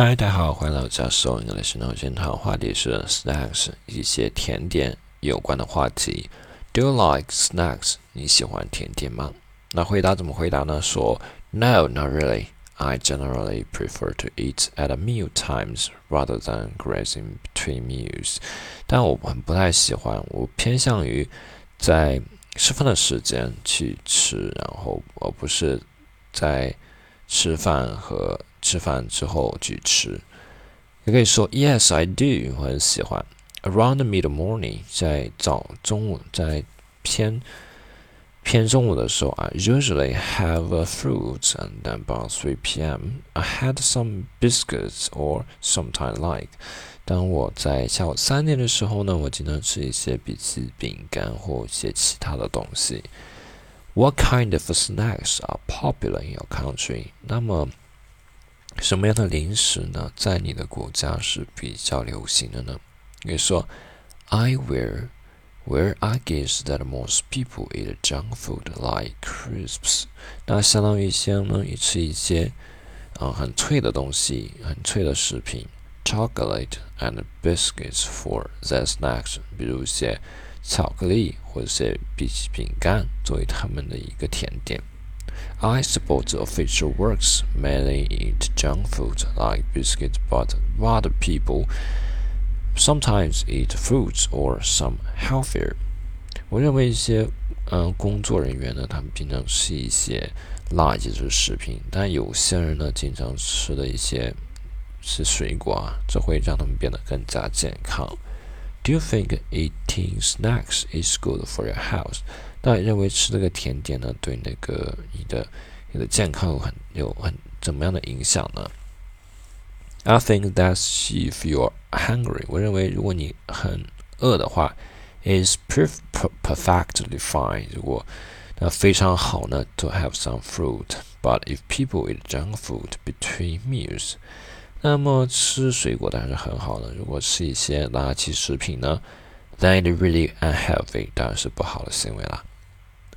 嗨，大家好，欢迎来到教授 English 那我今天谈话题是 snacks 一些甜点有关的话题。Do you like snacks？你喜欢甜点吗？那回答怎么回答呢？说 No, not really. I generally prefer to eat at meal times rather than grazing between meals. 但我很不太喜欢，我偏向于在吃饭的时间去吃，然后而不是在吃饭和吃饭之后去吃。也可以说 Yes, I do，我很喜欢。Around mid morning，在早中午，在偏偏中午的时候，I usually have a fruit, and then about 3 p.m. I had some biscuits or sometime like. 当我在下午三点的时候呢，我经常吃一些笔记饼干或一些其他的东西。What kind of snacks are popular in your country？那么什么样的零食呢，在你的国家是比较流行的呢？比如说，I wear where I guess that most people eat junk food like crisps。那相当于一些呢，也吃一些啊很脆的东西，很脆的食品，chocolate and biscuits for their snacks。比如一些巧克力或者是笔记饼干作为他们的一个甜点。I suppose the official works mainly eat junk food like biscuits, but other people sometimes eat fruits or some healthier. 我认为一些嗯工作人员呢，他们平常吃一些垃圾就是食品，但有些人呢，经常吃的一些是水果啊，这会让他们变得更加健康。 Do you think eating snacks is good for your health？那你认为吃这个甜点呢，对那个你的你的健康有很有很怎么样的影响呢？I think that if you're hungry，我认为如果你很饿的话，is perfectly fine。如果那非常好呢，to have some fruit。But if people eat junk food between meals， 那么吃水果当然是很好的。如果吃一些垃圾食品呢，then it really unhealthy，当然是不好的行为啦。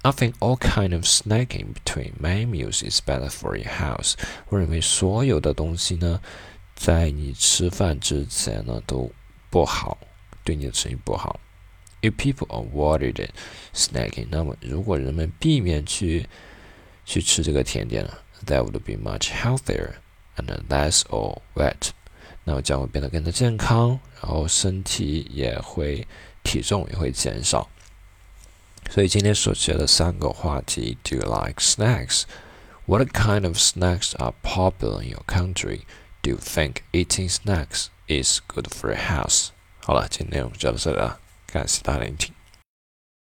I think all kind of snacking between main meals is better for your health。我认为所有的东西呢，在你吃饭之前呢都不好，对你的身体不好。If people avoided snacking，那么如果人们避免去去吃这个甜点呢，that would be much healthier and less or wet。那么将会变得更加健康，然后身体也会体重也会减少。所以今天所学的三个话题：Do you like snacks? What kind of snacks are popular in your country? Do you think eating snacks is good for your health? 好了，今天内容就到这里了，感谢大家聆听。